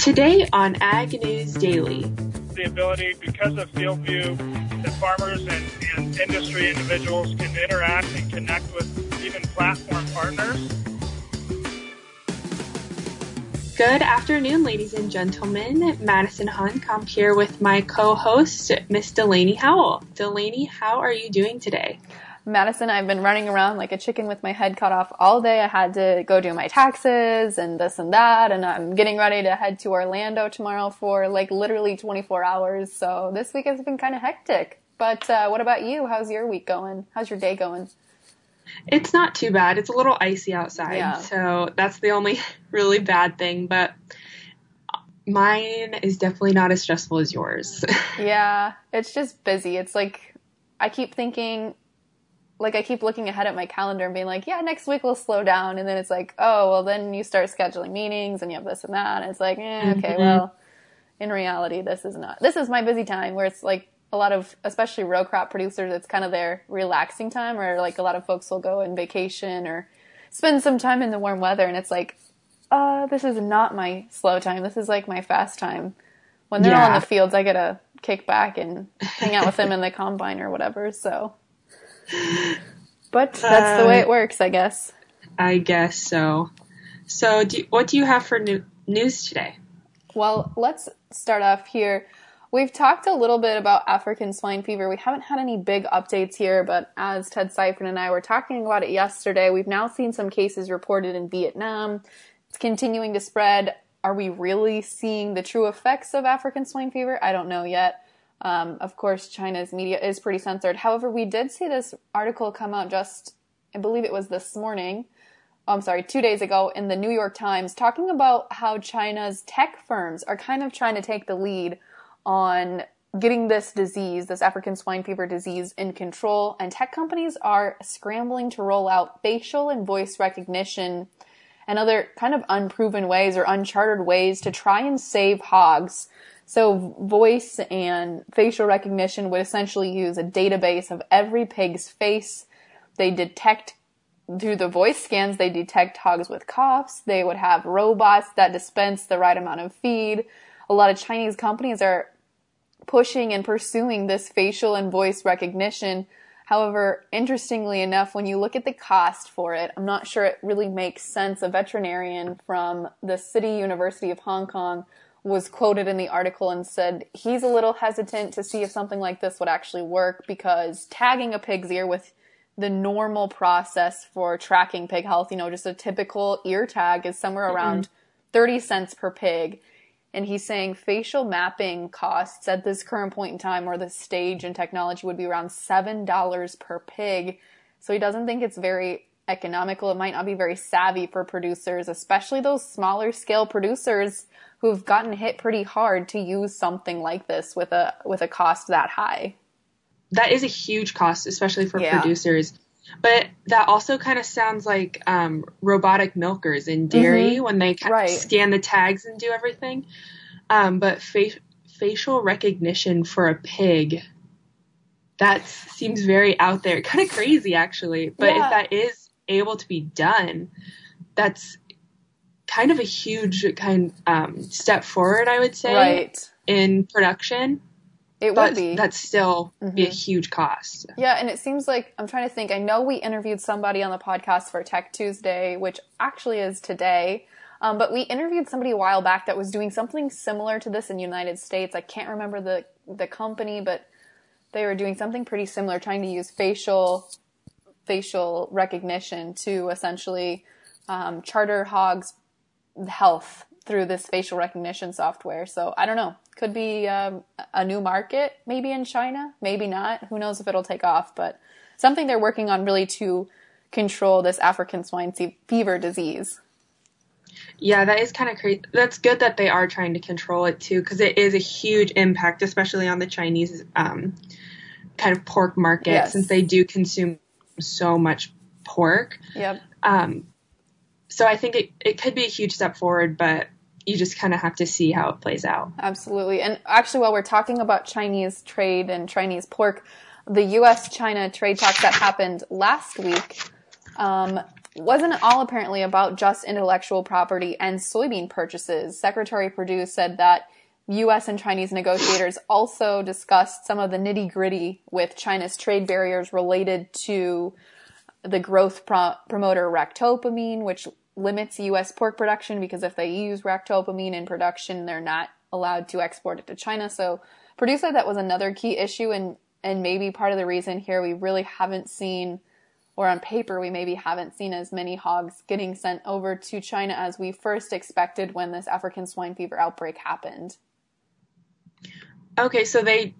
Today on Ag News Daily. The ability, because of FieldView, that farmers and, and industry individuals can interact and connect with even platform partners. Good afternoon, ladies and gentlemen. Madison Hunt. I'm here with my co-host, Miss Delaney Howell. Delaney, how are you doing today? Madison, I've been running around like a chicken with my head cut off all day. I had to go do my taxes and this and that, and I'm getting ready to head to Orlando tomorrow for like literally 24 hours. So this week has been kind of hectic. But uh, what about you? How's your week going? How's your day going? It's not too bad. It's a little icy outside, Yeah. so that's the only really bad thing. But mine is definitely not as stressful as yours. Yeah, it's just busy. It's like I keep thinking, like I keep looking ahead at my calendar and being like, yeah, next week we'll slow down, and then it's like, oh, well, then you start scheduling meetings and you have this and that, and it's like, eh, okay, Mhm. well, in reality, this is not. This is my busy time where it's like a lot of, especially row crop producers, it's kind of their relaxing time, or like a lot of folks will go on vacation or spend some time in the warm weather, and it's like, uh, this is not my slow time. This is like my fast time. When they're all in the fields, I get to kick back and hang out with them in the combine or whatever. So, but that's the way it uh, works, I guess. I guess so. So, do, what do you have for new, news today? Well, let's start off here. We've talked a little bit about African swine fever. We haven't had any big updates here, but as Ted Seifert and I were talking about it yesterday, we've now seen some cases reported in Vietnam. It's continuing to spread. Are we really seeing the true effects of African swine fever? I don't know yet. Um, of course, China's media is pretty censored. However, we did see this article come out just, I believe it was this morning. oh, I'm sorry, two days ago in the New York Times, talking about how China's tech firms are kind of trying to take the lead on getting this disease, this African swine fever disease, in control. And tech companies are scrambling to roll out facial and voice recognition and other kind of unproven ways or uncharted ways to try and save hogs. So voice and facial recognition would essentially use a database of every pig's face. They detect through the voice scans, they detect hogs with coughs. They would have robots that dispense the right amount of feed. A lot of Chinese companies are pushing and pursuing this facial and voice recognition. However, interestingly enough, when you look at the cost for it, I'm not sure it really makes sense. A veterinarian from the City University of Hong Kong was quoted in the article and said he's a little hesitant to see if something like this would actually work because tagging a pig's ear with the normal process for tracking pig health, you know, just a typical ear tag is somewhere around 30 cents per pig. And he's saying facial mapping costs at this current point in time or this stage in technology would be around $7 per pig. So he doesn't think it's very economical. It might not be very savvy for producers, especially those smaller scale producers who've gotten hit pretty hard to use something like this with a with a cost that high. That is a huge cost, especially for Yeah. producers. But that also kind of sounds like um, robotic milkers in dairy when they kind Mm-hmm. Right. of scan the tags and do everything. Um, but fa- facial recognition for a pig, that seems very out there, kind of crazy actually. But Yeah. if that is able to be done, that's kind of a huge kind um, step forward, I would say, Right. in production. It But would be. that's still be a Mhm. huge cost. Yeah, and it seems like I'm trying to think. I know we interviewed somebody on the podcast for Tech Tuesday, which actually is today. Um, but we interviewed somebody a while back that was doing something similar to this in the United States. I can't remember the the company, but they were doing something pretty similar, trying to use facial facial recognition to essentially um, charter hogs' health through this facial recognition software. So I don't know. Could be um, a new market, maybe in China, maybe not. Who knows if it'll take off? But something they're working on really to control this African swine fever disease. Yeah, that is kind of crazy. That's good that they are trying to control it too, because it is a huge impact, especially on the Chinese um, kind of pork market, Yes. since they do consume so much pork. Yep. Um, so I think it, it could be a huge step forward, but you just kind of have to see how it plays out. Absolutely. And actually, while we're talking about Chinese trade and Chinese pork, the U.S. China trade talks that happened last week, um, wasn't all apparently about just intellectual property and soybean purchases. Secretary Perdue said that U.S. and Chinese negotiators also discussed some of the nitty gritty with China's trade barriers related to the growth pro- promoter ractopamine, which limits U.S. pork production because if they use ractopamine in production, they're not allowed to export it to China. So said that was another key issue, and and maybe part of the reason here we really haven't seen, or on paper we maybe haven't seen as many hogs getting sent over to China as we first expected when this African swine fever outbreak happened. Okay, so they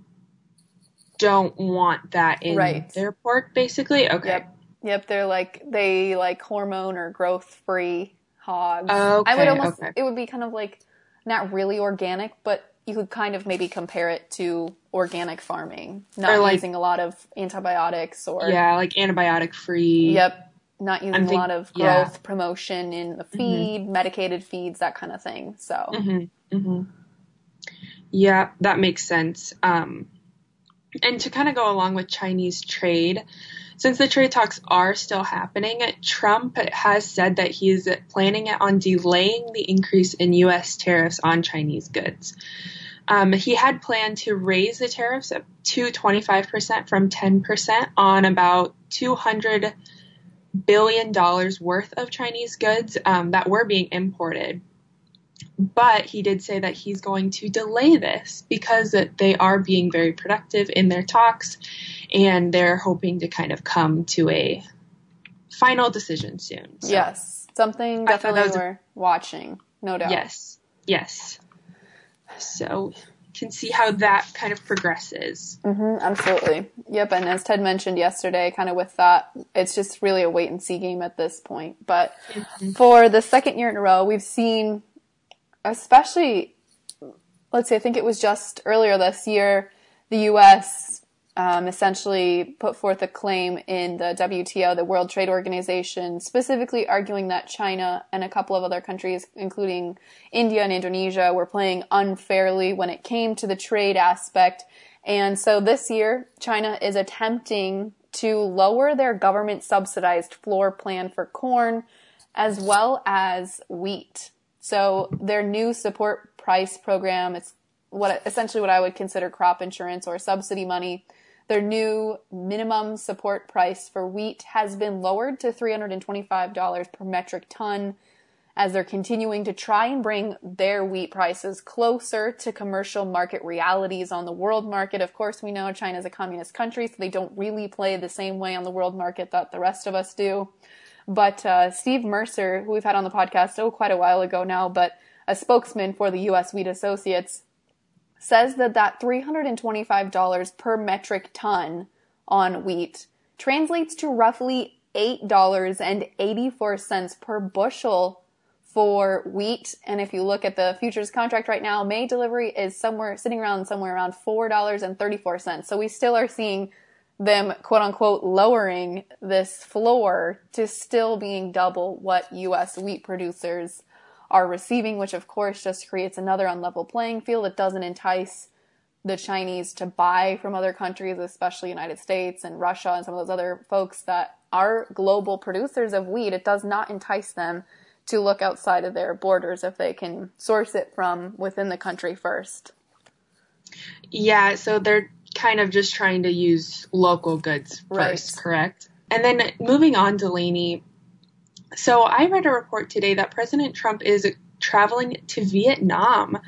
don't want that in Right. their pork, basically. Okay. Yep. Yep, they're like they like hormone or growth free hogs. Okay, I would almost okay. it would be kind of like not really organic, but you could kind of maybe compare it to organic farming, not like- using a lot of antibiotics or Yeah, like antibiotic free. yep, not using I'm a lot of growth yeah. Mm-hmm. promotion in the feed, medicated feeds, that kind of thing. So hmm Yeah, that makes sense. Um, and to kind of go along with Chinese trade, since the trade talks are still happening, Trump has said that he is planning on delaying the increase in U.S. tariffs on Chinese goods. Um, he had planned to raise the tariffs up to 25% from 10% on about 200 billion dollars worth of Chinese goods um, that were being imported but he did say that he's going to delay this because that they are being very productive in their talks and they're hoping to kind of come to a final decision soon. So, yes, something definitely was we're watching, no doubt. Yes. Yes. So you can see how that kind of progresses. hmm absolutely. Yep. And as Ted mentioned yesterday, kind of with that, it's just really a wait and see game at this point. But for the second year in a row, we've seen, especially, let's see, I think it was just earlier this year, the U.S. Um, essentially put forth a claim in the WTO, the World Trade Organization, specifically arguing that China and a couple of other countries, including India and Indonesia, were playing unfairly when it came to the trade aspect. And so this year, China is attempting to lower their government subsidized floor plan for corn as well as wheat. So their new support price program, it's what essentially what I would consider crop insurance or subsidy money. Their new minimum support price for wheat has been lowered to $325 per metric ton as they're continuing to try and bring their wheat prices closer to commercial market realities on the world market. Of course, we know China is a communist country, so they don't really play the same way on the world market that the rest of us do. But uh, Steve Mercer, who we've had on the podcast oh quite a while ago now, but a spokesman for the U.S. Wheat Associates, says that that $325 per metric ton on wheat translates to roughly $8.84 per bushel for wheat. And if you look at the futures contract right now, May delivery is somewhere sitting around somewhere around $4.34. So we still are seeing them quote unquote lowering this floor to still being double what US wheat producers are receiving, which of course just creates another unlevel playing field. It doesn't entice the Chinese to buy from other countries, especially United States and Russia and some of those other folks that are global producers of wheat. It does not entice them to look outside of their borders if they can source it from within the country first. Yeah, so they're kind of just trying to use local goods Right. first, correct? And then moving on, Delaney. So I read a report today that President Trump is traveling to Vietnam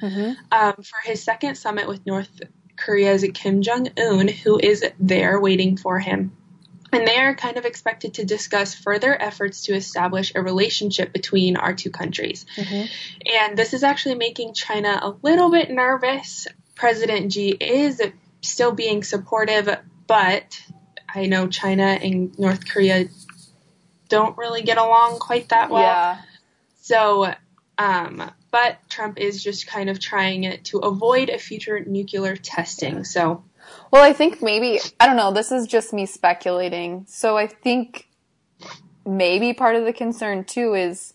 um, for his second summit with North Korea's Kim Jong Un, who is there waiting for him. And they are kind of expected to discuss further efforts to establish a relationship between our two countries. And this is actually making China a little bit nervous. President Xi is still being supportive, but I know China and North Korea don't really get along quite that well. yeah. So, um, but Trump is just kind of trying to avoid a future nuclear testing. So, Well, I think maybe, I don't know, this is just me speculating. So I think maybe part of the concern too is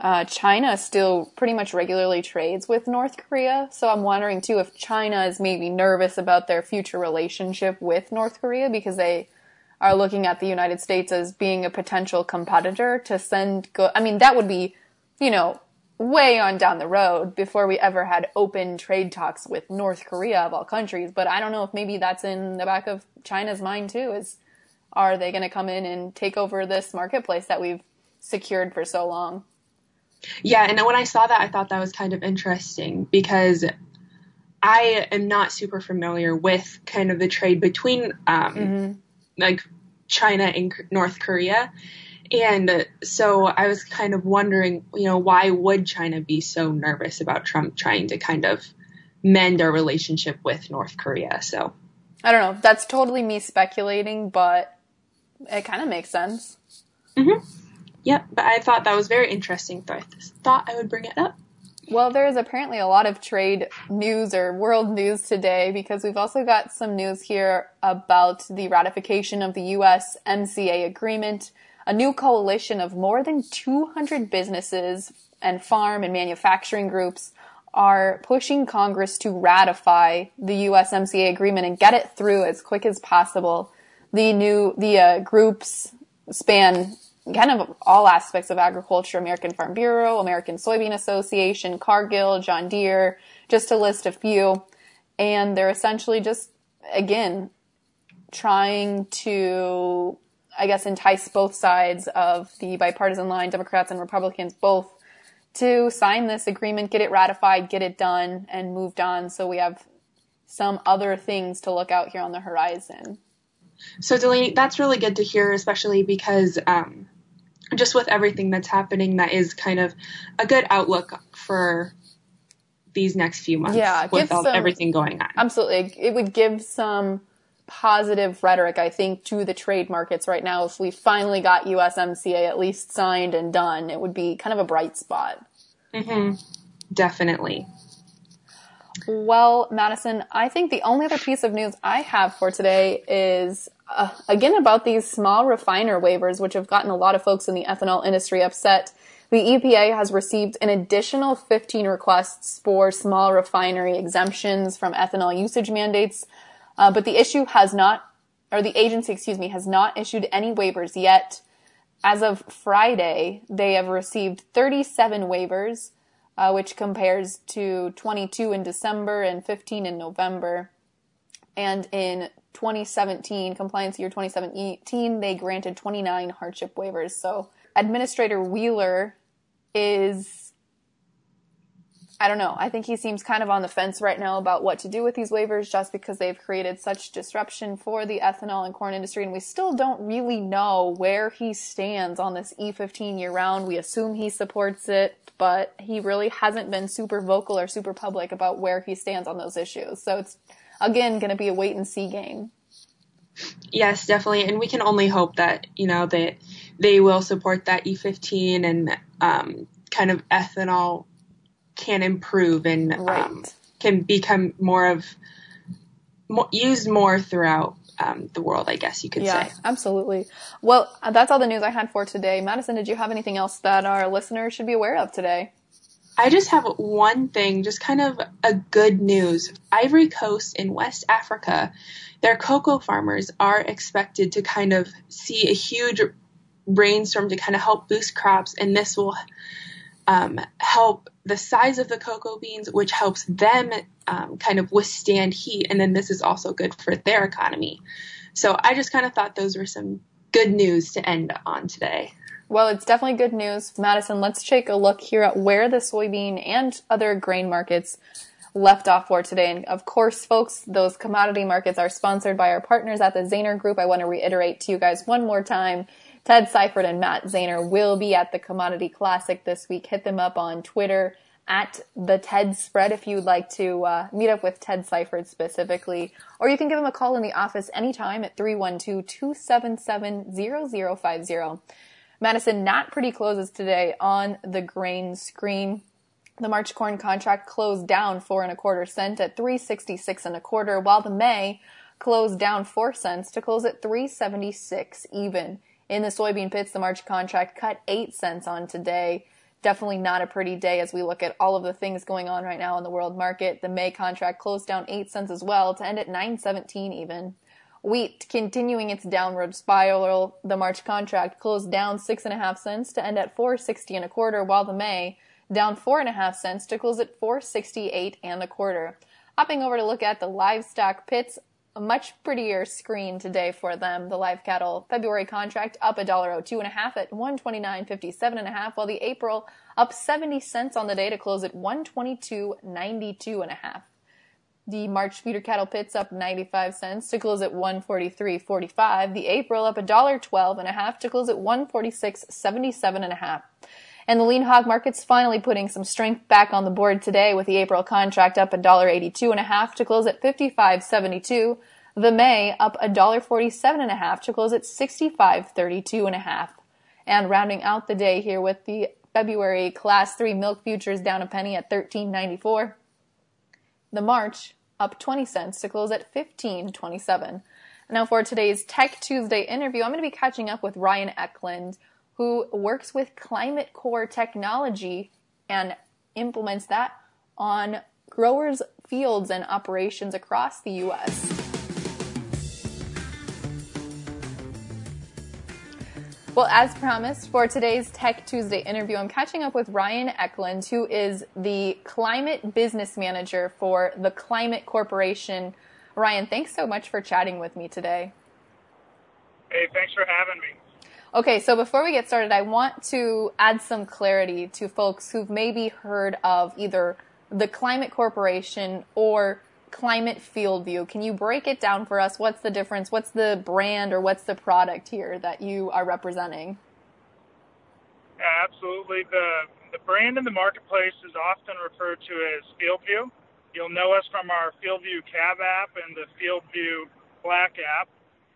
uh, China still pretty much regularly trades with North Korea. So I'm wondering too if China is maybe nervous about their future relationship with North Korea because they are looking at the United States as being a potential competitor to send go I mean that would be, you know, way on down the road before we ever had open trade talks with North Korea of all countries, but I don't know if maybe that's in the back of China's mind too is are they going to come in and take over this marketplace that we've secured for so long? Yeah, and when I saw that, I thought that was kind of interesting because I am not super familiar with kind of the trade between um, mm-hmm. like China and North Korea. And so I was kind of wondering, you know, why would China be so nervous about Trump trying to kind of mend our relationship with North Korea? So I don't know. That's totally me speculating, but it kind of makes sense. Mm-hmm. Yep, but I thought that was very interesting, so I thought I would bring it up. Well, there's apparently a lot of trade news or world news today because we've also got some news here about the ratification of the U.S. MCA agreement. A new coalition of more than 200 businesses and farm and manufacturing groups are pushing Congress to ratify the USMCA agreement and get it through as quick as possible. The new the uh, groups span kind of all aspects of agriculture American Farm Bureau, American Soybean Association, Cargill, John Deere, just to list a few. And they're essentially just, again, trying to, I guess, entice both sides of the bipartisan line, Democrats and Republicans both, to sign this agreement, get it ratified, get it done, and moved on so we have some other things to look out here on the horizon. So, Delaney, that's really good to hear, especially because um, just with everything that's happening, that is kind of a good outlook for these next few months. Yeah, with all, some, everything going on. Absolutely, it would give some positive rhetoric, I think, to the trade markets right now. If we finally got USMCA at least signed and done, it would be kind of a bright spot. Mm-hmm. Definitely. Well, Madison, I think the only other piece of news I have for today is uh, again about these small refiner waivers, which have gotten a lot of folks in the ethanol industry upset. The EPA has received an additional 15 requests for small refinery exemptions from ethanol usage mandates, uh, but the issue has not, or the agency, excuse me, has not issued any waivers yet. As of Friday, they have received 37 waivers, uh, which compares to 22 in December and 15 in November. And in 2017, compliance year 2017, they granted 29 hardship waivers. So Administrator Wheeler is, I don't know, I think he seems kind of on the fence right now about what to do with these waivers just because they've created such disruption for the ethanol and corn industry. And we still don't really know where he stands on this E15 year round. We assume he supports it, but he really hasn't been super vocal or super public about where he stands on those issues. So it's, again going to be a wait and see game. Yes, definitely, and we can only hope that you know that they will support that E15 and um, kind of ethanol can improve and um, right. um, can become more of more, used more throughout um, the world, I guess you could yeah, say. absolutely. Well, that's all the news I had for today. Madison, did you have anything else that our listeners should be aware of today? I just have one thing, just kind of a good news. Ivory Coast in West Africa, their cocoa farmers are expected to kind of see a huge rainstorm to kind of help boost crops, and this will um, help the size of the cocoa beans, which helps them um, kind of withstand heat, and then this is also good for their economy. So I just kind of thought those were some good news to end on today. Well, it's definitely good news. Madison, let's take a look here at where the soybean and other grain markets left off for today. And of course, folks, those commodity markets are sponsored by our partners at the Zaner Group. I want to reiterate to you guys one more time. Ted Seifert and Matt Zaner will be at the Commodity Classic this week. Hit them up on Twitter at the TED spread if you'd like to uh, meet up with Ted Seifert specifically. Or you can give him a call in the office anytime at 312 277 0050. Madison not pretty closes today on the grain screen. The March corn contract closed down four and a quarter cent at 366 and a quarter, while the May closed down four cents to close at 376 even. In the soybean pits, the March contract cut eight cents on today. Definitely not a pretty day as we look at all of the things going on right now in the world market. The May contract closed down eight cents as well to end at 917 even. Wheat continuing its downward spiral. The March contract closed down six and a half cents to end at 460 and a quarter, while the May down four and a half cents to close at 468 and a quarter. Hopping over to look at the livestock pits, a much prettier screen today for them. The live cattle February contract up a dollar oh two and a half at 129.57 and a half, while the April up 70 cents on the day to close at 122.92 and a half. The March feeder cattle pits up 95 cents to close at 143.45. The April up a dollar 12 and a half to close at 146.77 and a half. And the lean hog market's finally putting some strength back on the board today with the April contract up $1.82 and a half to close at 55.72. The May up $1.47 and a half to close at 65.32 and a half. And rounding out the day here with the February class 3 milk futures down a penny at 13.94. The March up 20 cents to close at 15.27. Now for today's Tech Tuesday interview, I'm going to be catching up with Ryan Eklund who works with Climate Corp technology and implements that on growers' fields and operations across the U.S. Well, as promised, for today's Tech Tuesday interview, I'm catching up with Ryan Eklund, who is the Climate Business Manager for the Climate Corporation. Ryan, thanks so much for chatting with me today. Hey, thanks for having me. Okay, so before we get started, I want to add some clarity to folks who've maybe heard of either the Climate Corporation or Climate FieldView. Can you break it down for us? What's the difference? What's the brand or what's the product here that you are representing? Absolutely. The, the brand in the marketplace is often referred to as FieldView. You'll know us from our FieldView Cab app and the FieldView Black app.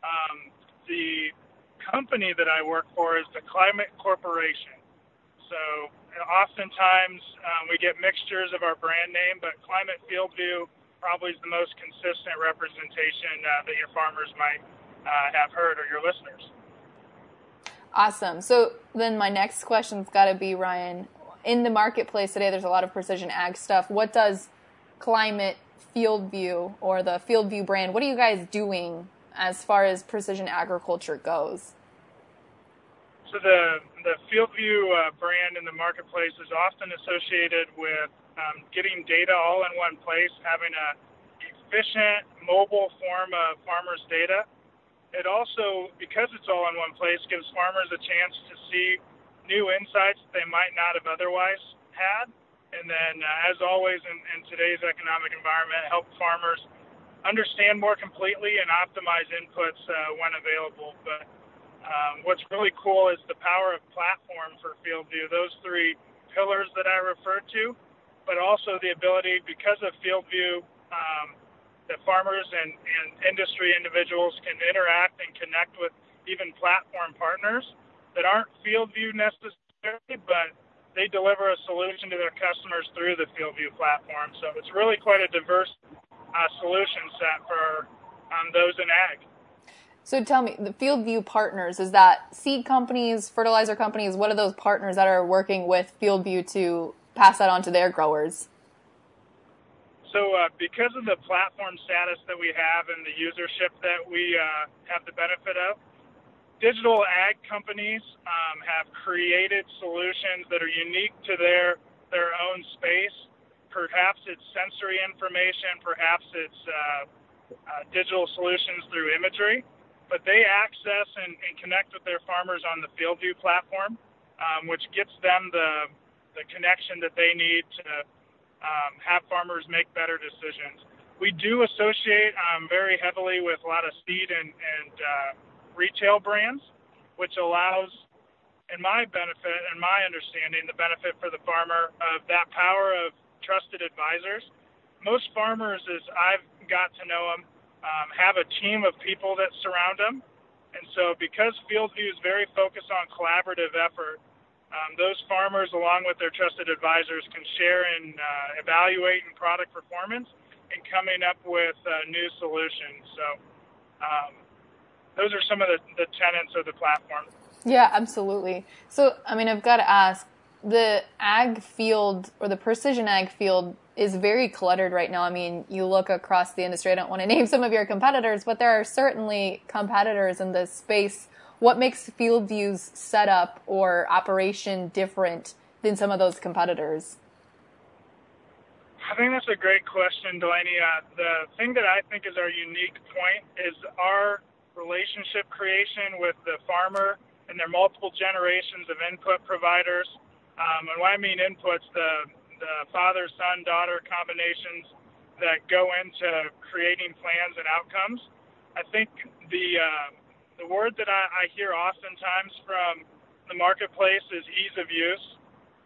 Um, the company that I work for is the Climate Corporation. So oftentimes um, we get mixtures of our brand name, but Climate FieldView probably is the most consistent representation uh, that your farmers might uh, have heard or your listeners. Awesome. So then my next question's got to be Ryan. In the marketplace today, there's a lot of precision ag stuff. What does Climate FieldView or the FieldView brand? What are you guys doing as far as precision agriculture goes? So the the FieldView uh, brand in the marketplace is often associated with um, getting data all in one place, having a efficient mobile form of farmers' data. It also, because it's all in one place, gives farmers a chance to see new insights they might not have otherwise had. And then, uh, as always in, in today's economic environment, help farmers understand more completely and optimize inputs uh, when available. But um, what's really cool is the power of platform for FieldView. Those three pillars that I referred to, but also the ability, because of FieldView, um, that farmers and, and industry individuals can interact and connect with even platform partners that aren't FieldView necessarily, but they deliver a solution to their customers through the FieldView platform. So it's really quite a diverse uh, solution set for um, those in ag. So tell me, the FieldView partners, is that seed companies, fertilizer companies? What are those partners that are working with FieldView to pass that on to their growers? So, uh, because of the platform status that we have and the usership that we uh, have the benefit of, digital ag companies um, have created solutions that are unique to their their own space. Perhaps it's sensory information, perhaps it's uh, uh digital solutions through imagery but they access and, and connect with their farmers on the FieldView platform, um, which gets them the the connection that they need to um, have farmers make better decisions. We do associate um, very heavily with a lot of seed and, and uh, retail brands, which allows, in my benefit and my understanding, the benefit for the farmer of that power of trusted advisors. Most farmers, as I've got to know them, um, have a team of people that surround them. And so, because FieldView is very focused on collaborative effort, um, those farmers, along with their trusted advisors, can share in uh, evaluating product performance and coming up with uh, new solutions. So, um, those are some of the, the tenets of the platform. Yeah, absolutely. So, I mean, I've got to ask the ag field or the precision ag field is very cluttered right now. I mean, you look across the industry. I don't want to name some of your competitors, but there are certainly competitors in this space. What makes Field FieldView's setup or operation different than some of those competitors? I think that's a great question, Delaney. Uh, the thing that I think is our unique point is our relationship creation with the farmer and their multiple generations of input providers. Um, and when I mean inputs, the, the father, son, daughter combinations that go into creating plans and outcomes. I think the uh, the word that I, I hear oftentimes from the marketplace is ease of use.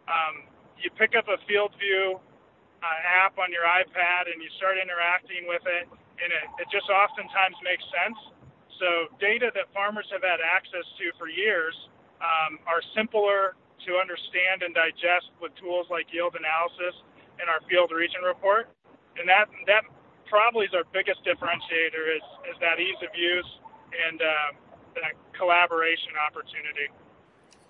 Um, you pick up a FieldView uh, app on your iPad and you start interacting with it, and it, it just oftentimes makes sense. So, data that farmers have had access to for years um, are simpler to understand and digest with tools like yield analysis and our field region report. And that, that probably is our biggest differentiator is, is that ease of use and uh, that collaboration opportunity.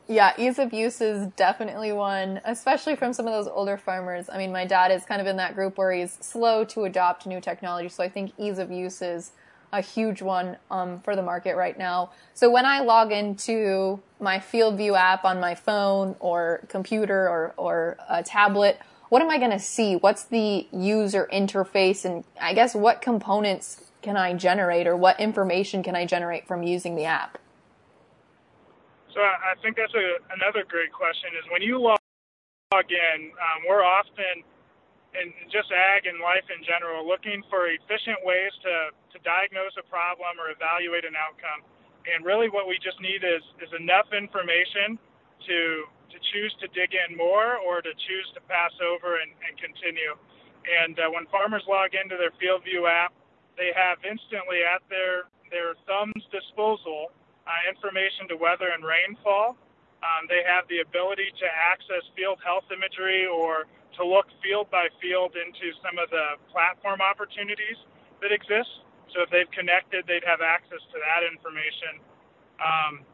Yeah, ease of use is definitely one, especially from some of those older farmers. I mean, my dad is kind of in that group where he's slow to adopt new technology, so I think ease of use is a huge one um, for the market right now. So when I log into my FieldView app on my phone or computer or, or a tablet, what am I going to see? What's the user interface? And I guess what components can I generate or what information can I generate from using the app? So I think that's a, another great question. Is when you log in, um, we're often in just ag and life in general looking for efficient ways to to diagnose a problem or evaluate an outcome. And really, what we just need is is enough information to to choose to dig in more or to choose to pass over and, and continue. And uh, when farmers log into their FieldView app, they have instantly at their their thumb's disposal uh, information to weather and rainfall. Um, they have the ability to access field health imagery or to look field by field into some of the platform opportunities that exist. So if they've connected, they'd have access to that information. Um,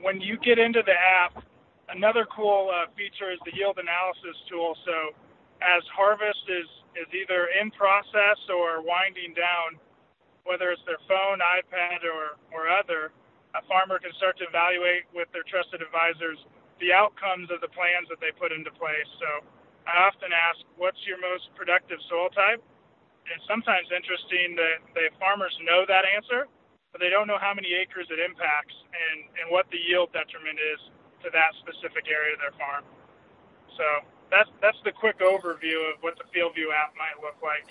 when you get into the app, another cool uh, feature is the yield analysis tool. So as harvest is, is either in process or winding down, whether it's their phone, iPad, or, or other, a farmer can start to evaluate with their trusted advisors the outcomes of the plans that they put into place. So I often ask, what's your most productive soil type? It's sometimes interesting that the farmers know that answer, but they don't know how many acres it impacts and, and what the yield detriment is to that specific area of their farm. So that's that's the quick overview of what the FieldView app might look like.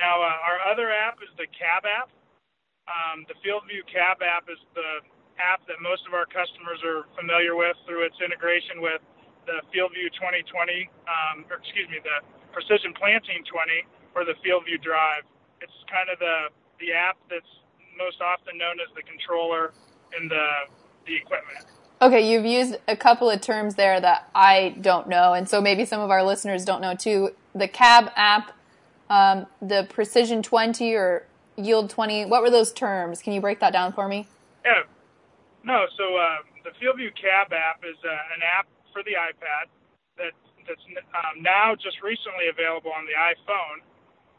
Now, uh, our other app is the CAB app. Um, the FieldView Cab app is the app that most of our customers are familiar with through its integration with the FieldView 2020, um, or excuse me, the Precision Planting 20 or the FieldView Drive. It's kind of the the app that's most often known as the controller in the the equipment. Okay, you've used a couple of terms there that I don't know, and so maybe some of our listeners don't know too. The CAB app, um, the Precision 20 or Yield 20. What were those terms? Can you break that down for me? Yeah. No, so uh, the FieldView Cab app is uh, an app for the iPad that that's um, now just recently available on the iPhone.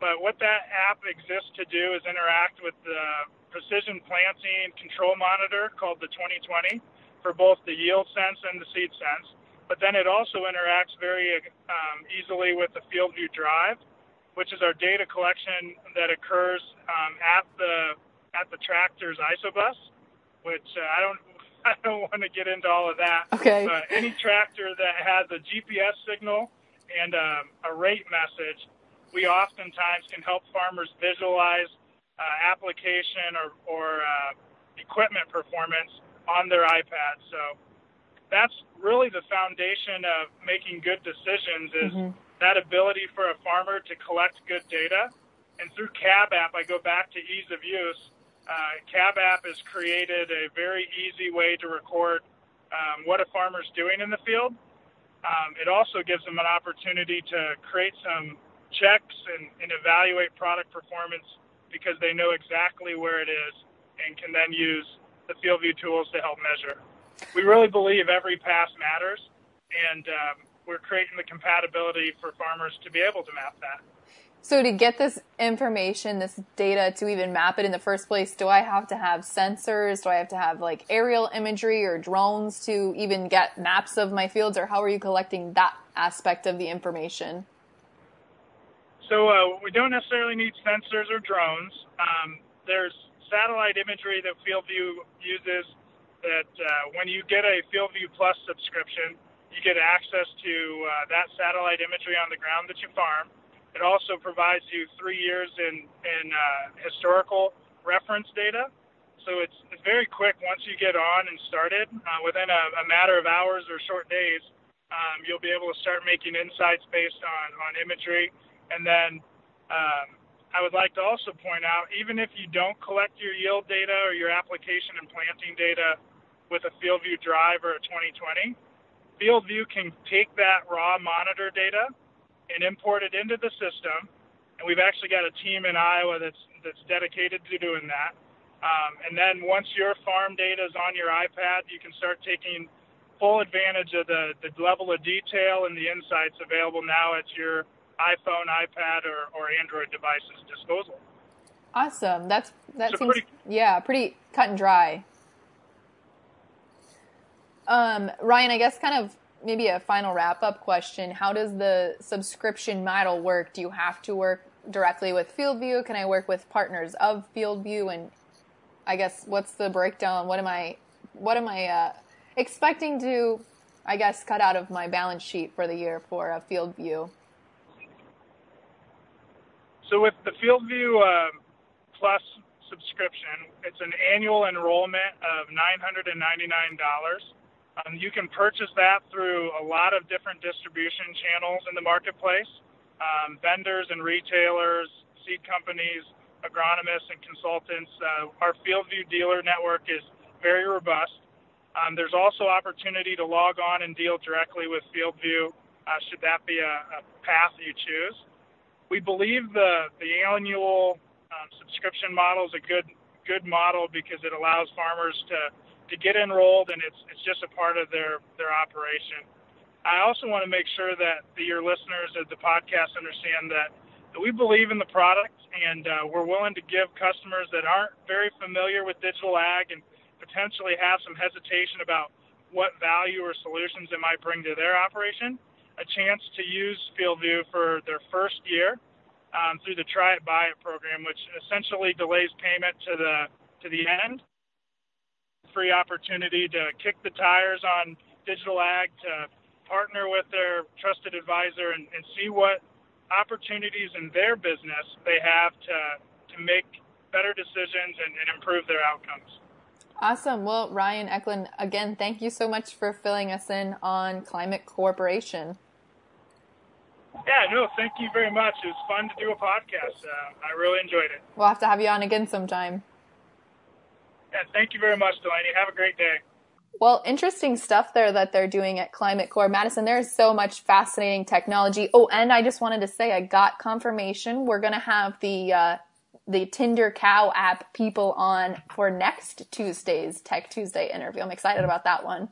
But what that app exists to do is interact with the precision planting control monitor called the 2020 for both the yield sense and the seed sense. But then it also interacts very um, easily with the FieldView Drive, which is our data collection that occurs um, at the at the tractor's isobus, which uh, I don't I don't want to get into all of that. Okay. But any tractor that has a GPS signal and um, a rate message, we oftentimes can help farmers visualize uh, application or, or uh, equipment performance on their iPad. So that's really the foundation of making good decisions is mm-hmm that ability for a farmer to collect good data. And through Cab app, I go back to ease of use. Uh, Cab app has created a very easy way to record um, what a farmer's doing in the field. Um, it also gives them an opportunity to create some checks and, and evaluate product performance because they know exactly where it is and can then use the FieldView tools to help measure. We really believe every pass matters, and um, we're creating the compatibility for farmers to be able to map that. So to get this information, this data to even map it in the first place, do I have to have sensors? Do I have to have like aerial imagery or drones to even get maps of my fields or how are you collecting that aspect of the information? So uh, we don't necessarily need sensors or drones. Um, there's satellite imagery that FieldView uses that uh, when you get a FieldView Plus subscription, you get access to uh, that satellite imagery on the ground that you farm. It also provides you three years in, in uh, historical reference data. So it's, it's very quick once you get on and started. Uh, within a, a matter of hours or short days, um, you'll be able to start making insights based on, on imagery. And then um, I would like to also point out, even if you don't collect your yield data or your application and planting data with a FieldView Drive or a 2020, FieldView can take that raw monitor data and import it into the system. And we've actually got a team in Iowa that's that's dedicated to doing that. Um, and then once your farm data is on your iPad, you can start taking full advantage of the, the level of detail and the insights available now at your iPhone, iPad, or, or Android devices disposal. Awesome. That's that so seems pretty, yeah pretty cut and dry. Um, Ryan, I guess kind of maybe a final wrap up question. How does the subscription model work? Do you have to work directly with FieldView? Can I work with partners of FieldView? And I guess what's the breakdown? What am I what am I uh, expecting to I guess cut out of my balance sheet for the year for a FieldView? So with the FieldView uh, Plus subscription, it's an annual enrollment of $999. Um, you can purchase that through a lot of different distribution channels in the marketplace. Um, vendors and retailers, seed companies, agronomists, and consultants. Uh, our FieldView dealer network is very robust. Um, there's also opportunity to log on and deal directly with FieldView, uh, should that be a, a path you choose we believe the the annual um, subscription model is a good good model because it allows farmers to to get enrolled and it's it's just a part of their their operation. I also want to make sure that the, your listeners of the podcast understand that, that we believe in the product and uh, we're willing to give customers that aren't very familiar with digital ag and potentially have some hesitation about what value or solutions it might bring to their operation a chance to use FieldView for their first year um, through the Try It Buy It program, which essentially delays payment to the to the end. Free opportunity to kick the tires on digital ag, to partner with their trusted advisor, and, and see what opportunities in their business they have to to make better decisions and, and improve their outcomes. Awesome. Well, Ryan Eklund, again, thank you so much for filling us in on Climate Corporation. Yeah, no, thank you very much. It was fun to do a podcast. Uh, I really enjoyed it. We'll have to have you on again sometime. Yeah, thank you very much, Delaney. Have a great day. Well, interesting stuff there that they're doing at Climate Corp. Madison, there is so much fascinating technology. Oh, and I just wanted to say I got confirmation. We're going to have the, uh, the Tinder Cow app people on for next Tuesday's Tech Tuesday interview. I'm excited about that one.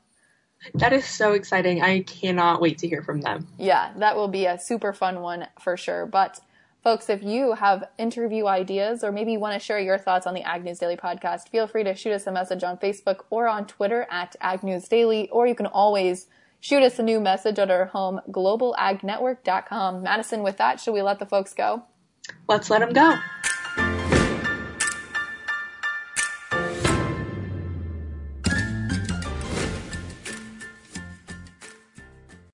That is so exciting. I cannot wait to hear from them. Yeah, that will be a super fun one for sure. But folks, if you have interview ideas or maybe you want to share your thoughts on the Ag News Daily podcast, feel free to shoot us a message on Facebook or on Twitter at Ag News Daily, or you can always shoot us a new message at our home, globalagnetwork.com. Madison, with that, should we let the folks go? Let's let them go.